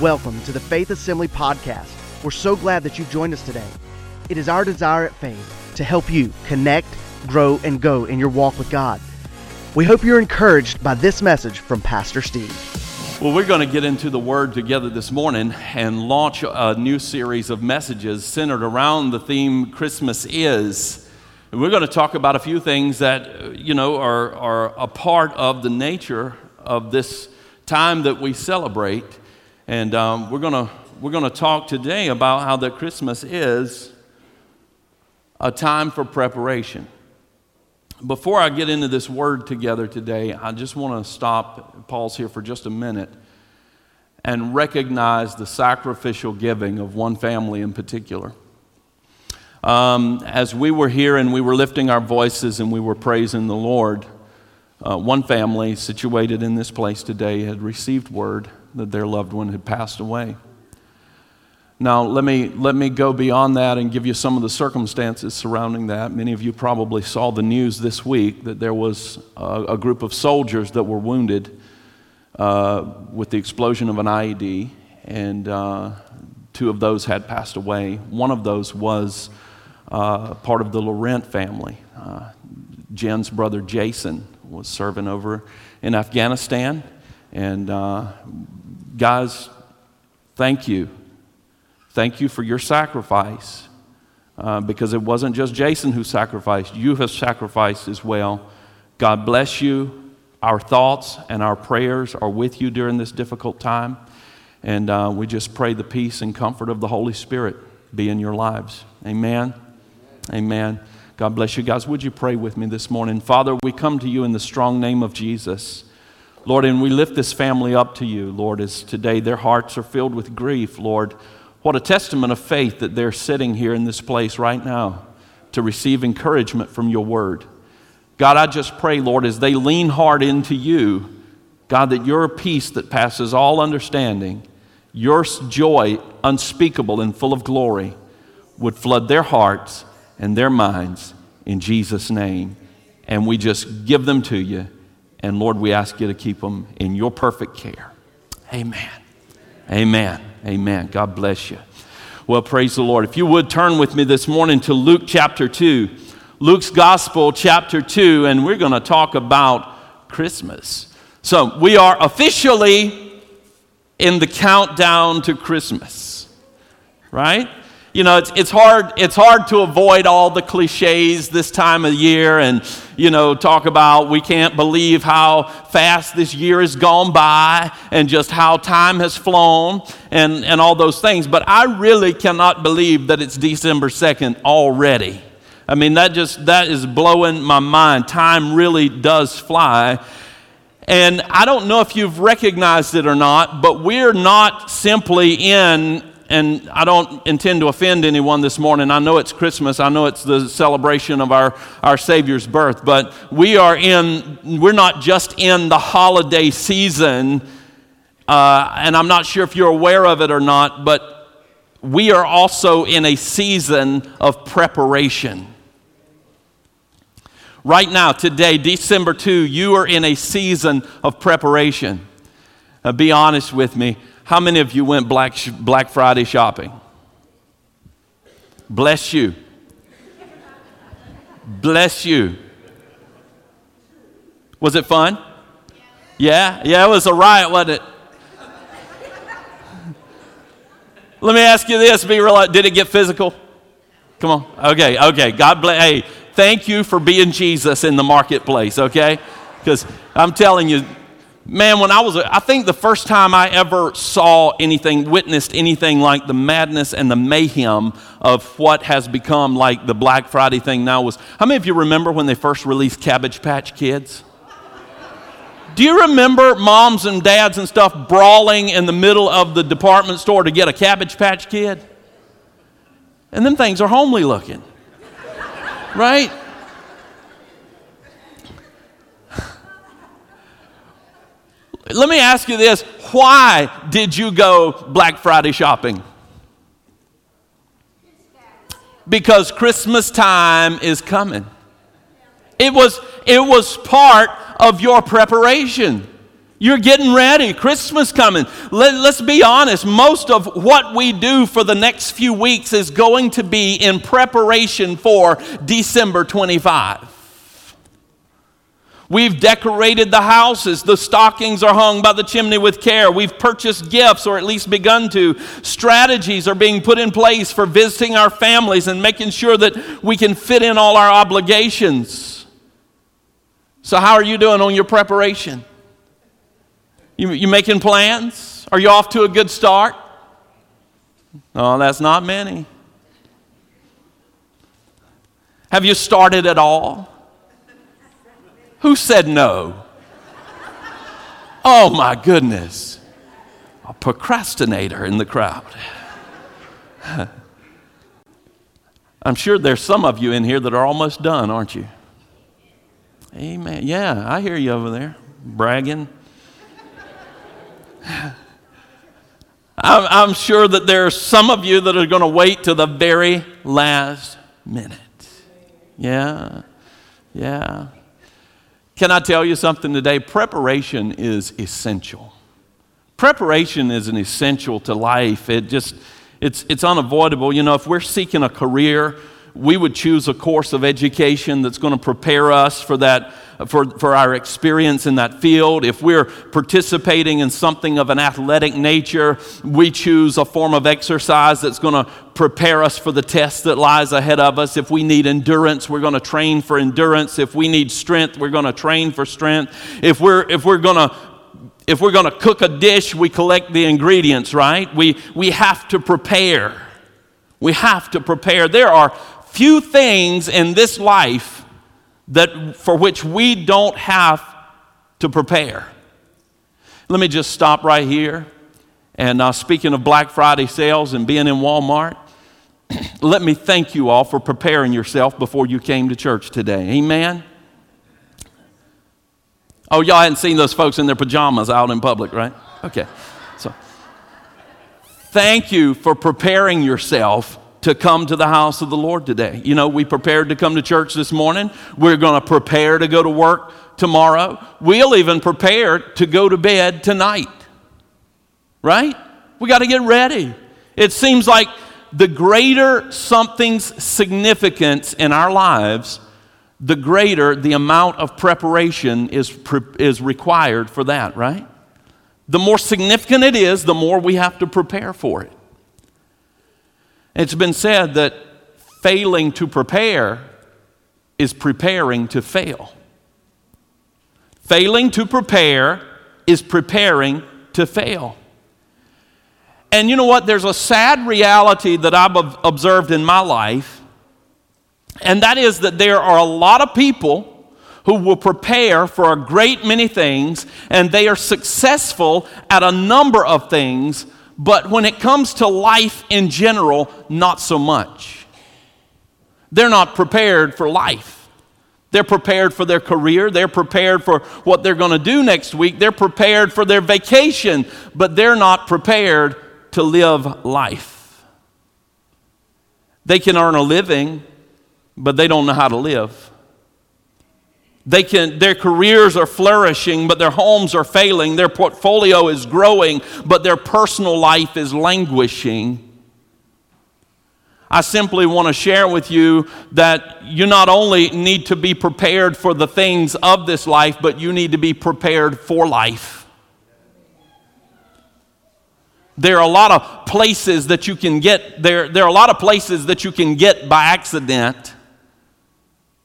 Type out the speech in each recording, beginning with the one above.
Welcome to the Faith Assembly Podcast. We're so glad that you've joined us today. It is our desire at Faith to help you connect, grow, and go in your walk with God. We hope you're encouraged by this message from Pastor Steve. Well, we're going to get into the Word together this morning and launch a new series of messages centered around the theme Christmas is. And we're going to talk about a few things that, you know, are, are a part of the nature of this time that we celebrate. And um, we're going we're to talk today about how that Christmas is a time for preparation. Before I get into this word together today, I just want to stop, pause here for just a minute, and recognize the sacrificial giving of one family in particular. Um, as we were here and we were lifting our voices and we were praising the Lord, uh, one family situated in this place today had received word that their loved one had passed away. Now, let me, let me go beyond that and give you some of the circumstances surrounding that. Many of you probably saw the news this week that there was a, a group of soldiers that were wounded uh, with the explosion of an IED, and uh, two of those had passed away. One of those was uh, part of the Laurent family. Uh, Jen's brother Jason was serving over in Afghanistan, and uh, Guys, thank you. Thank you for your sacrifice uh, because it wasn't just Jason who sacrificed, you have sacrificed as well. God bless you. Our thoughts and our prayers are with you during this difficult time. And uh, we just pray the peace and comfort of the Holy Spirit be in your lives. Amen. Amen. God bless you guys. Would you pray with me this morning? Father, we come to you in the strong name of Jesus. Lord, and we lift this family up to you, Lord, as today their hearts are filled with grief, Lord. What a testament of faith that they're sitting here in this place right now to receive encouragement from your word. God, I just pray, Lord, as they lean hard into you, God, that your peace that passes all understanding, your joy unspeakable and full of glory, would flood their hearts and their minds in Jesus' name. And we just give them to you and Lord, we ask you to keep them in your perfect care. Amen. Amen. Amen. God bless you. Well, praise the Lord. If you would turn with me this morning to Luke chapter 2, Luke's Gospel chapter 2, and we're going to talk about Christmas. So we are officially in the countdown to Christmas, right? You know, it's, it's, hard, it's hard to avoid all the cliches this time of year and, you know, talk about we can't believe how fast this year has gone by and just how time has flown and, and all those things. But I really cannot believe that it's December 2nd already. I mean, that just, that is blowing my mind. Time really does fly. And I don't know if you've recognized it or not, but we're not simply in and I don't intend to offend anyone this morning. I know it's Christmas. I know it's the celebration of our, our Savior's birth, but we are in, we're not just in the holiday season, uh, and I'm not sure if you're aware of it or not, but we are also in a season of preparation. Right now, today, December 2, you are in a season of preparation. Uh, be honest with me. How many of you went Black, Black Friday shopping? Bless you. Bless you. Was it fun? Yeah? Yeah, it was a riot, wasn't it? Let me ask you this be real. Did it get physical? Come on. Okay, okay. God bless. Hey, thank you for being Jesus in the marketplace, okay? Because I'm telling you, Man, when I was, I think the first time I ever saw anything, witnessed anything like the madness and the mayhem of what has become like the Black Friday thing now was, how many of you remember when they first released Cabbage Patch Kids? Do you remember moms and dads and stuff brawling in the middle of the department store to get a Cabbage Patch Kid? And them things are homely looking, right? Let me ask you this why did you go Black Friday shopping? Because Christmas time is coming. It was, it was part of your preparation. You're getting ready. Christmas coming. Let, us be honest. Most of what we do for the next few weeks is going to be in preparation for December 25. We've decorated the houses. The stockings are hung by the chimney with care. We've purchased gifts, or at least begun to. Strategies are being put in place for visiting our families and making sure that we can fit in all our obligations. So, how are you doing on your preparation? You, you making plans? Are you off to a good start? No, that's not many. Have you started at all? Who said no? Oh my goodness. A procrastinator in the crowd. I'm sure there's some of you in here that are almost done, aren't you? Amen. Yeah, I hear you over there bragging. I'm, sure that there are some of you that are going to wait to the very last minute. Yeah, yeah. Can I tell you something today? Preparation is essential. Preparation is an essential to life. It just, it's, it's unavoidable. You know, if we're seeking a career, we would choose a course of education that's going to prepare us for that for, for our experience in that field. If we're participating in something of an athletic nature, we choose a form of exercise that's going to prepare us for the test that lies ahead of us. If we need endurance, we're going to train for endurance. If we need strength, we're going to train for strength. If we're, if we're going to if we're going to cook a dish, we collect the ingredients, right? We, we have to prepare. We have to prepare. There are few things in this life that for which we don't have to prepare. Let me just stop right here. And uh, speaking of Black Friday sales and being in Walmart, let me thank you all for preparing yourself before you came to church today. Amen. Oh, y'all hadn't seen those folks in their pajamas out in public, right? Okay. So, thank you for preparing yourself to come to the house of the Lord today. You know, we prepared to come to church this morning. We're going to prepare to go to work tomorrow. We'll even prepare to go to bed tonight. Right? We got to get ready. It seems like the greater something's significance in our lives, the greater the amount of preparation is, pre- is required for that, right? The more significant it is, the more we have to prepare for it. It's been said that failing to prepare is preparing to fail. Failing to prepare is preparing to fail. And you know what? There's a sad reality that I've observed in my life, and that is that there are a lot of people who will prepare for a great many things, and they are successful at a number of things, but when it comes to life in general, not so much. They're not prepared for life. They're prepared for their career. They're prepared for what they're going to do next week. They're prepared for their vacation, but they're not prepared to live life. They can earn a living, but they don't know how to live. They can, their careers are flourishing, but their homes are failing. Their portfolio is growing, but their personal life is languishing. I simply want to share with you that you not only need to be prepared for the things of this life, but you need to be prepared for life. There are a lot of places that you can get, there, there are a lot of places that you can get by accident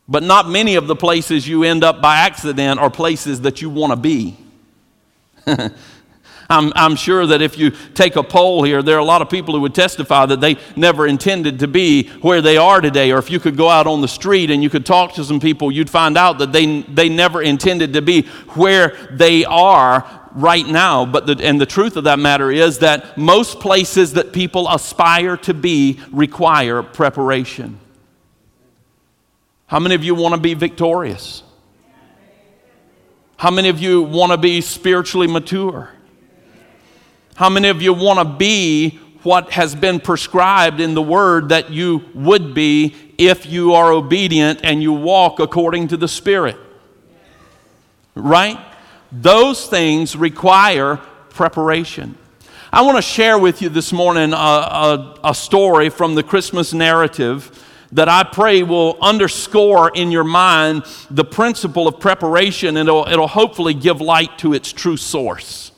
but not many of the places you end up by accident are places that you want to be. I'm, I'm, sure that if you take a poll here, there are a lot of people who would testify that they never intended to be where they are today. Or if you could go out on the street and you could talk to some people, you'd find out that they, they never intended to be where they are right now. But the, and the truth of that matter is that most places that people aspire to be require preparation. How many of you want to be victorious? How many of you want to be spiritually mature? How many of you want to be what has been prescribed in the word that you would be if you are obedient and you walk according to the Spirit? Right? Those things require preparation. I want to share with you this morning a, a, a, story from the Christmas narrative that I pray will underscore in your mind the principle of preparation and it'll, it'll hopefully give light to its true source.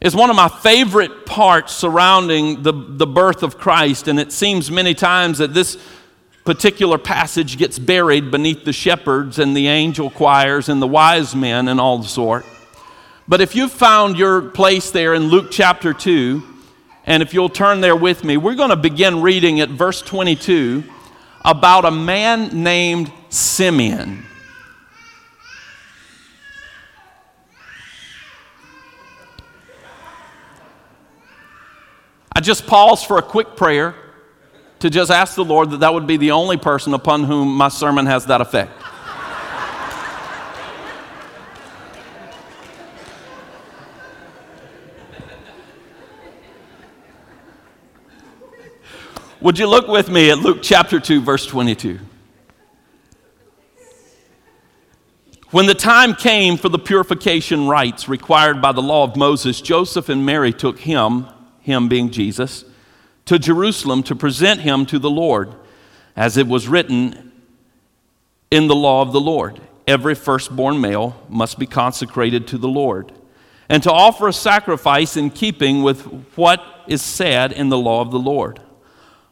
It's one of my favorite parts surrounding the, the birth of Christ, and it seems many times that this particular passage gets buried beneath the shepherds and the angel choirs and the wise men and all the sort. But if you've found your place there in Luke chapter 2, and if you'll turn there with me, we're going to begin reading at verse 22 about a man named Simeon. I just paused for a quick prayer to just ask the Lord that that would be the only person upon whom my sermon has that effect. Would you look with me at Luke chapter 2, verse 22? When the time came for the purification rites required by the law of Moses, Joseph and Mary took him, him being Jesus, to Jerusalem to present him to the Lord, as it was written in the law of the Lord. Every firstborn male must be consecrated to the Lord, and to offer a sacrifice in keeping with what is said in the law of the Lord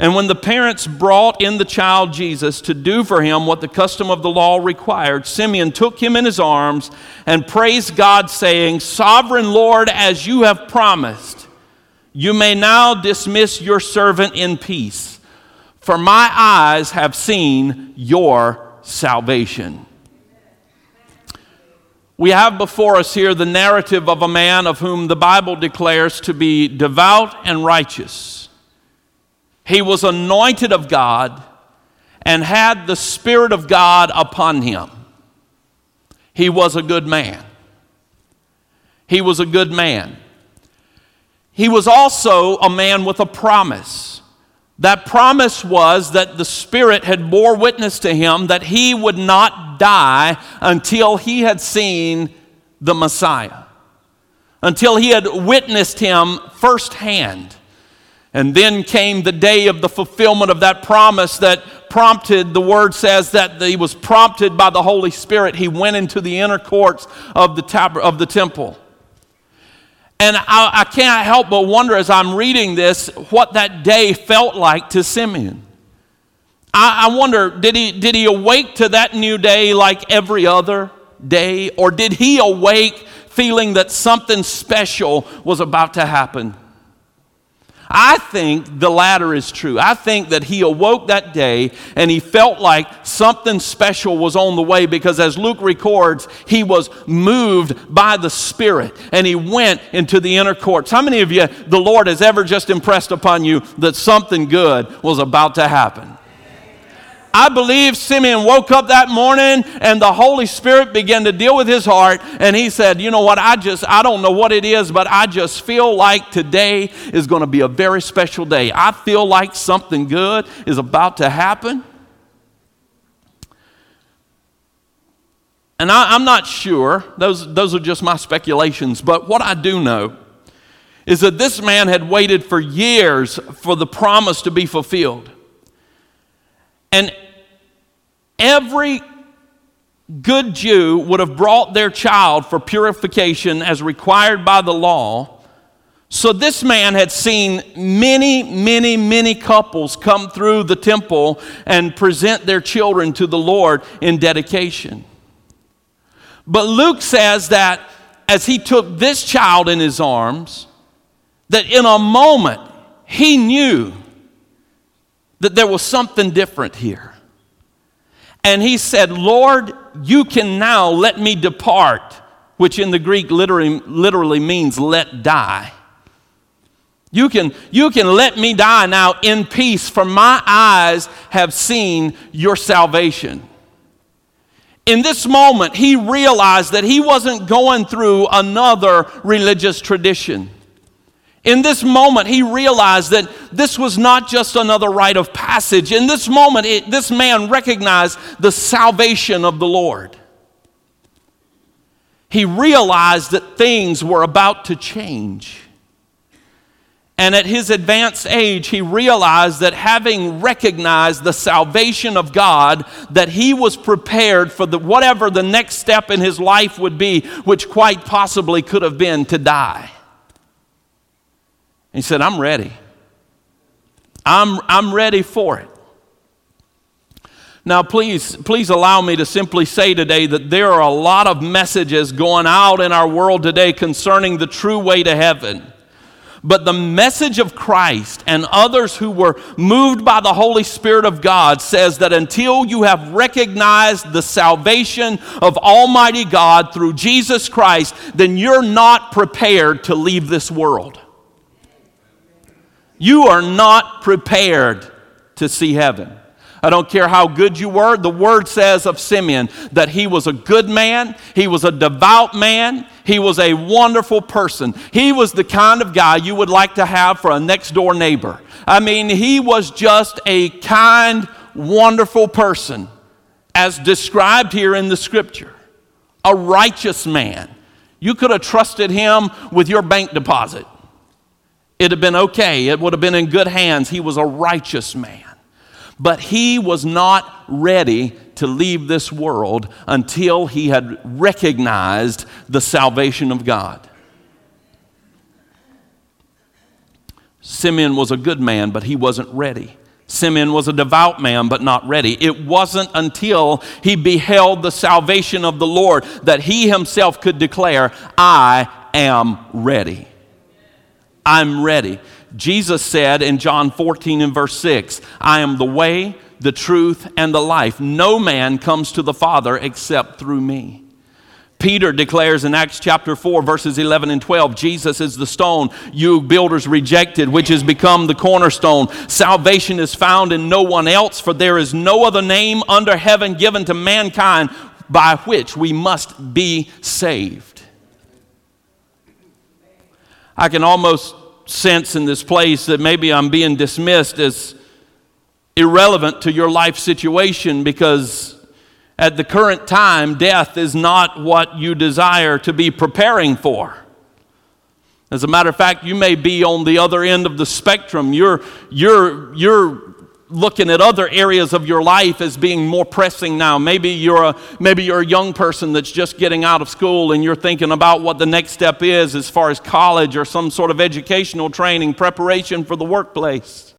and when the parents brought in the child Jesus to do for him what the custom of the law required, Simeon took him in his arms and praised God, saying, Sovereign Lord, as you have promised, you may now dismiss your servant in peace, for my eyes have seen your salvation. We have before us here the narrative of a man of whom the Bible declares to be devout and righteous he was anointed of God and had the Spirit of God upon him. He was a good man. He was a good man. He was also a man with a promise. That promise was that the Spirit had bore witness to him that he would not die until he had seen the Messiah, until he had witnessed him firsthand. And then came the day of the fulfillment of that promise that prompted, the word says that he was prompted by the Holy Spirit. He went into the inner courts of the, tab- of the temple. And I, I can't help but wonder as I'm reading this what that day felt like to Simeon. I, I wonder, did he, did he awake to that new day like every other day? Or did he awake feeling that something special was about to happen? I think the latter is true. I think that he awoke that day and he felt like something special was on the way because, as Luke records, he was moved by the Spirit and he went into the inner courts. How many of you, the Lord has ever just impressed upon you that something good was about to happen? I believe Simeon woke up that morning and the Holy Spirit began to deal with his heart. And he said, You know what? I just, I don't know what it is, but I just feel like today is going to be a very special day. I feel like something good is about to happen. And I, am not sure, those, those are just my speculations, but what I do know is that this man had waited for years for the promise to be fulfilled. And every good Jew would have brought their child for purification as required by the law. So this man had seen many, many, many couples come through the temple and present their children to the Lord in dedication. But Luke says that as he took this child in his arms, that in a moment he knew that there was something different here. And he said, Lord, you can now let me depart which in the Greek literally, literally means let die. You can, you can let me die now in peace, for my eyes have seen your salvation. In this moment, he realized that he wasn't going through another religious tradition. In this moment, he realized that this was not just another rite of passage. In this moment, it, this man recognized the salvation of the Lord. He realized that things were about to change. And at his advanced age, he realized that having recognized the salvation of God, that he was prepared for the, whatever the next step in his life would be, which quite possibly could have been to die. He said, I'm ready. I'm, I'm ready for it. Now, please, please allow me to simply say today that there are a lot of messages going out in our world today concerning the true way to heaven. But the message of Christ and others who were moved by the Holy Spirit of God says that until you have recognized the salvation of Almighty God through Jesus Christ, then you're not prepared to leave this world. You are not prepared to see heaven. I don't care how good you were. The word says of Simeon that he was a good man, he was a devout man, he was a wonderful person. He was the kind of guy you would like to have for a next door neighbor. I mean, he was just a kind, wonderful person, as described here in the scripture. A righteous man. You could have trusted him with your bank deposit. It'd have been okay, it would have been in good hands. He was a righteous man. But he was not ready to leave this world until he had recognized the salvation of God. Simeon was a good man, but he wasn't ready. Simeon was a devout man, but not ready. It wasn't until he beheld the salvation of the Lord that he himself could declare, I am ready. I'm ready. Jesus said in John 14 and verse 6, I am the way, the truth, and the life. No man comes to the Father except through me. Peter declares in Acts chapter 4, verses 11 and 12 Jesus is the stone you builders rejected, which has become the cornerstone. Salvation is found in no one else, for there is no other name under heaven given to mankind by which we must be saved. I can almost sense in this place that maybe I'm being dismissed as irrelevant to your life situation because at the current time, death is not what you desire to be preparing for. As a matter of fact, you may be on the other end of the spectrum. You're, you're, you're looking at other areas of your life as being more pressing now. Maybe you're a maybe you're a young person that's just getting out of school and you're thinking about what the next step is as far as college or some sort of educational training preparation for the workplace.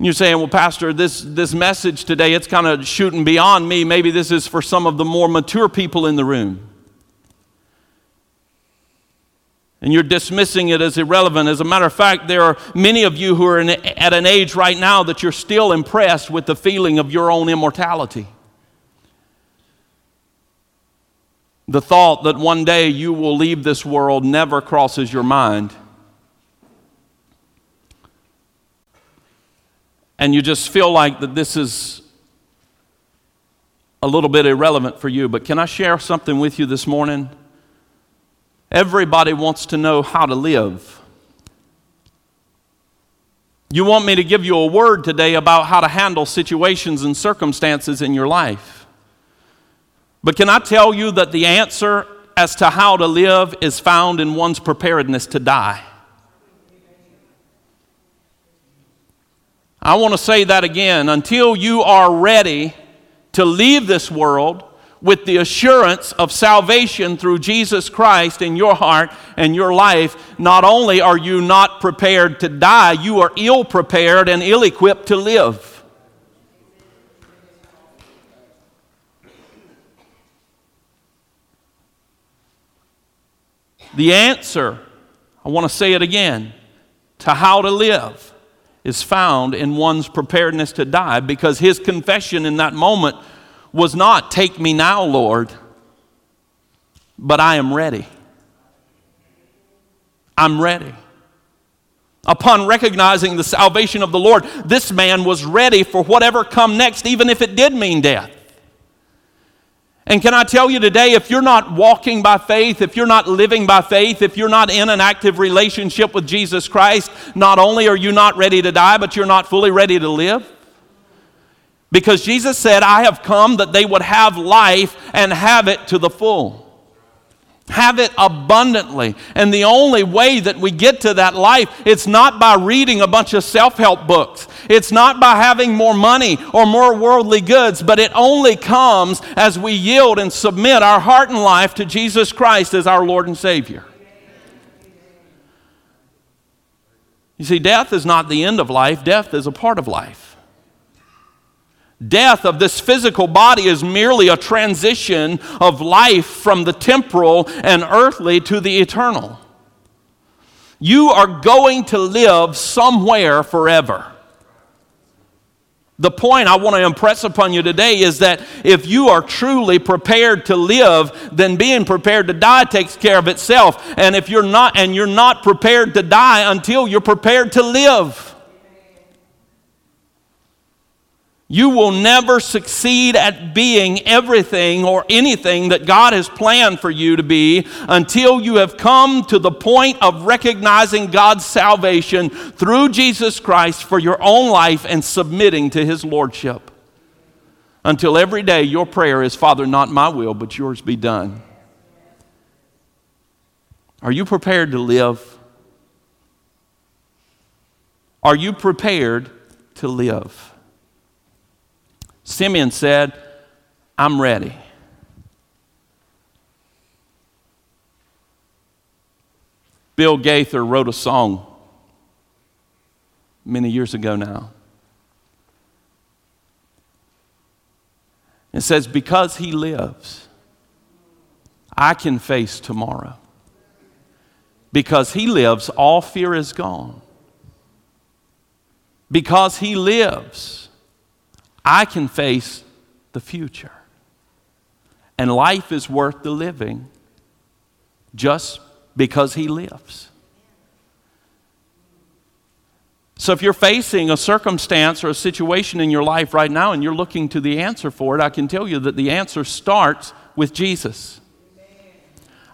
You're saying, well, Pastor, this, this message today, it's kind of shooting beyond me. Maybe this is for some of the more mature people in the room. And you're dismissing it as irrelevant. As a matter of fact, there are many of you who are in, at an age right now that you're still impressed with the feeling of your own immortality. The thought that one day you will leave this world never crosses your mind. And you just feel like that this is a little bit irrelevant for you. But can I share something with you this morning? Everybody wants to know how to live. You want me to give you a word today about how to handle situations and circumstances in your life. But can I tell you that the answer as to how to live is found in one's preparedness to die? I want to say that again. Until you are ready to leave this world, with the assurance of salvation through Jesus Christ in your heart and your life, not only are you not prepared to die, you are ill prepared and ill equipped to live. The answer, I want to say it again, to how to live is found in one's preparedness to die because his confession in that moment was not, Take me now, Lord. but I am ready. I'm ready. Upon recognizing the salvation of the Lord, this man was ready for whatever come next, even if it did mean death. And can I tell you today, if you're not walking by faith, if you're not living by faith, if you're not in an active relationship with Jesus Christ, not only are you not ready to die, but you're not fully ready to live. Because Jesus said, I have come that they would have life and have it to the full. Have it abundantly. And the only way that we get to that life, it's not by reading a bunch of self help books. It's not by having more money or more worldly goods, but it only comes as we yield and submit our heart and life to Jesus Christ as our Lord and Savior. You see, death is not the end of life, death is a part of life. Death of this physical body is merely a transition of life from the temporal and earthly to the eternal. You are going to live somewhere forever. The point I want to impress upon you today is that if you are truly prepared to live, then being prepared to die takes care of itself. And if you're not, and you're not prepared to die until you're prepared to live. You will never succeed at being everything or anything that God has planned for you to be until you have come to the point of recognizing God's salvation through Jesus Christ for your own life and submitting to His Lordship. Until every day your prayer is, Father, not my will, but yours be done. Are you prepared to live? Are you prepared to live? Simeon said, I'm ready. Bill Gaither wrote a song many years ago now. It says, Because he lives, I can face tomorrow. Because he lives, all fear is gone. Because he lives, I can face the future. And life is worth the living just because He lives. So, if you're facing a circumstance or a situation in your life right now and you're looking to the answer for it, I can tell you that the answer starts with Jesus.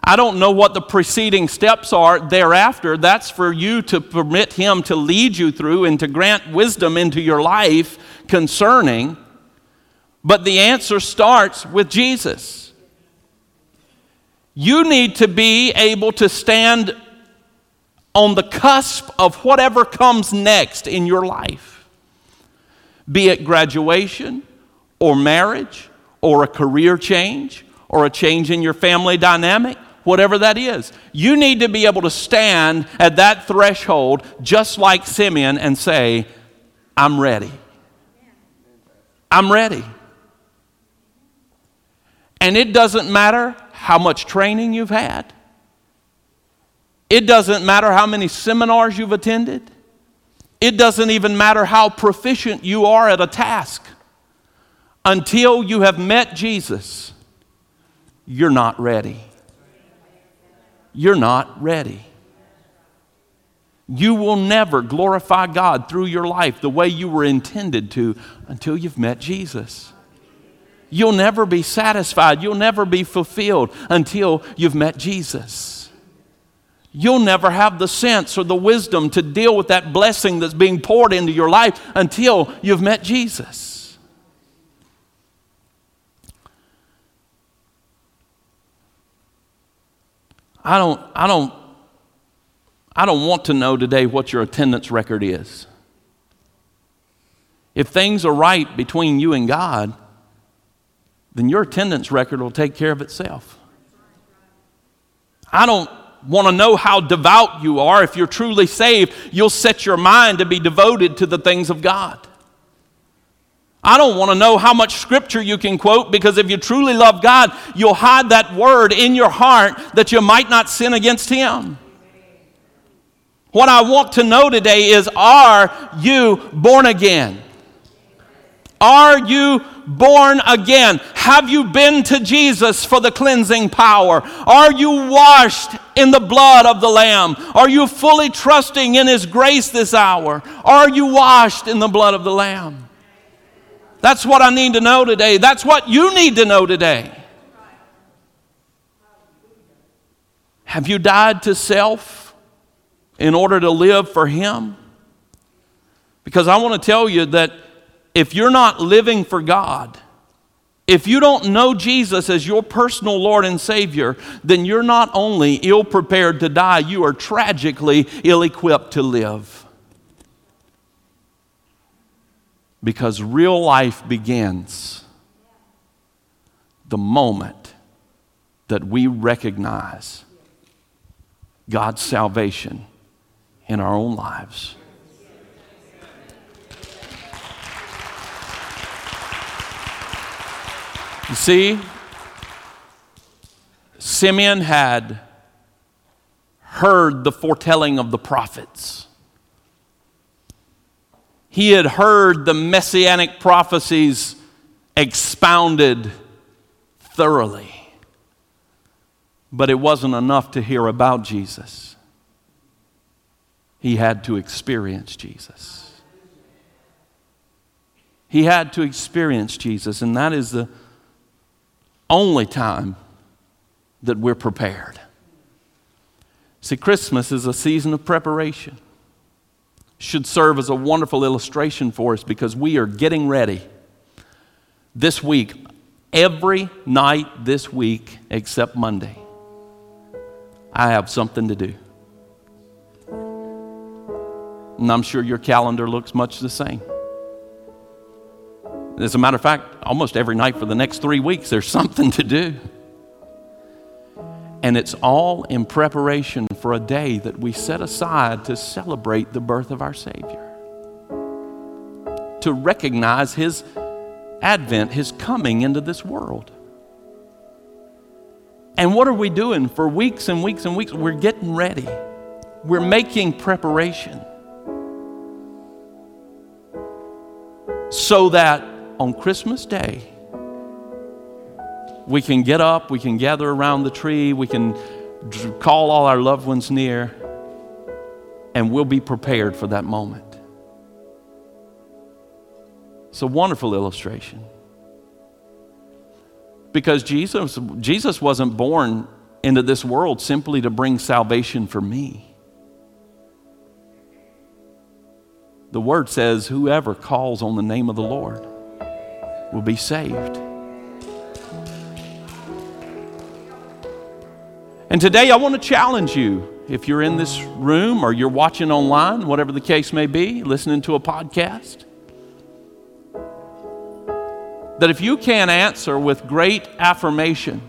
I don't know what the preceding steps are thereafter. That's for you to permit Him to lead you through and to grant wisdom into your life concerning. But the answer starts with Jesus. You need to be able to stand on the cusp of whatever comes next in your life, be it graduation or marriage or a career change or a change in your family dynamic whatever that is. You need to be able to stand at that threshold just like Simeon and say, I'm ready. I'm ready. And it doesn't matter how much training you've had. It doesn't matter how many seminars you've attended. It doesn't even matter how proficient you are at a task. Until you have met Jesus, you're not ready you're not ready. You will never glorify God through your life the way you were intended to until you've met Jesus. You'll never be satisfied. You'll never be fulfilled until you've met Jesus. You'll never have the sense or the wisdom to deal with that blessing that's being poured into your life until you've met Jesus. I don't, I don't, I don't want to know today what your attendance record is. If things are right between you and God, then your attendance record will take care of itself. I don't want to know how devout you are. If you're truly saved, you'll set your mind to be devoted to the things of God. I don't want to know how much scripture you can quote because if you truly love God, you'll hide that word in your heart that you might not sin against Him. What I want to know today is are you born again? Are you born again? Have you been to Jesus for the cleansing power? Are you washed in the blood of the Lamb? Are you fully trusting in His grace this hour? Are you washed in the blood of the Lamb? That's what I need to know today. That's what you need to know today. Have you died to self in order to live for Him? Because I want to tell you that if you're not living for God, if you don't know Jesus as your personal Lord and Savior, then you're not only ill prepared to die, you are tragically ill equipped to live. Because real life begins the moment that we recognize God's salvation in our own lives. You see, Simeon had heard the foretelling of the prophets. He had heard the messianic prophecies expounded thoroughly. But it wasn't enough to hear about Jesus, he had to experience Jesus. He had to experience Jesus, and that is the only time that we're prepared. See, Christmas is a season of preparation. Should serve as a wonderful illustration for us because we are getting ready this week, every night this week except Monday. I have something to do. And I'm sure your calendar looks much the same. As a matter of fact, almost every night for the next three weeks, there's something to do. And it's all in preparation for a day that we set aside to celebrate the birth of our Savior, to recognize His advent, His coming into this world. And what are we doing for weeks and weeks and weeks? We're getting ready, we're making preparation so that on Christmas Day, we can get up, we can gather around the tree, we can call all our loved ones near, and we'll be prepared for that moment. It's a wonderful illustration. Because Jesus, Jesus wasn't born into this world simply to bring salvation for me. The word says, Whoever calls on the name of the Lord will be saved. And today I want to challenge you. If you're in this room or you're watching online, whatever the case may be, listening to a podcast, that if you can't answer with great affirmation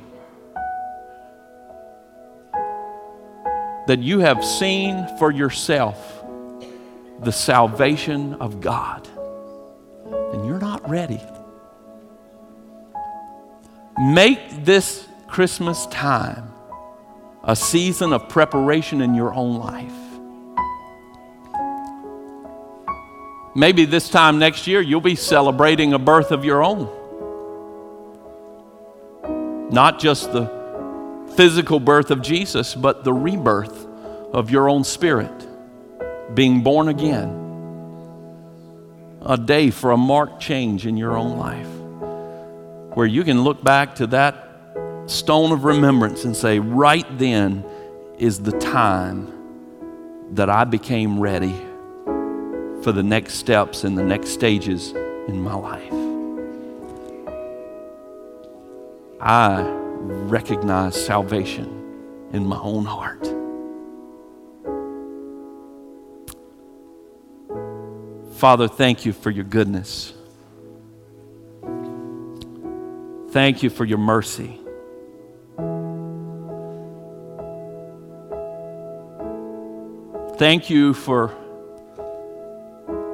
that you have seen for yourself the salvation of God, then you're not ready. Make this Christmas time a season of preparation in your own life. Maybe this time next year you'll be celebrating a birth of your own. Not just the physical birth of Jesus, but the rebirth of your own spirit, being born again. A day for a marked change in your own life where you can look back to that stone of remembrance and say, right then is the time that I became ready for the next steps and the next stages in my life. I recognize salvation in my own heart. Father, thank you for your goodness. Thank you for your mercy. Thank you for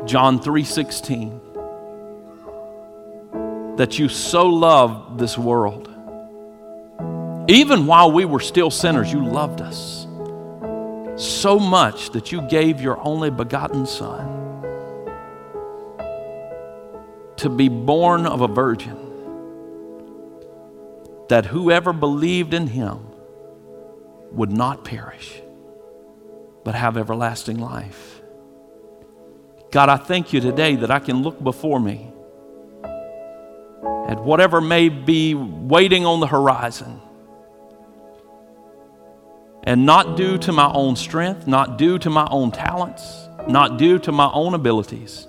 John 3:16 that you so loved this world. Even while we were still sinners, you loved us so much that you gave your only begotten son to be born of a virgin, that whoever believed in him would not perish, but have everlasting life. God, I thank you today that I can look before me at whatever may be waiting on the horizon and not due to my own strength, not due to my own talents, not due to my own abilities,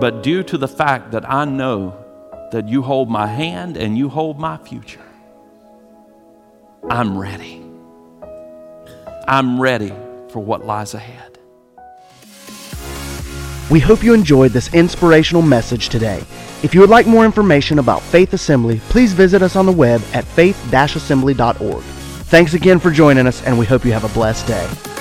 but due to the fact that I know that you hold my hand and you hold my future. I'm ready. I'm ready for what lies ahead. We hope you enjoyed this inspirational message today. If you would like more information about Faith Assembly, please visit us on the web at faith-assembly.org. Thanks again for joining us, and we hope you have a blessed day.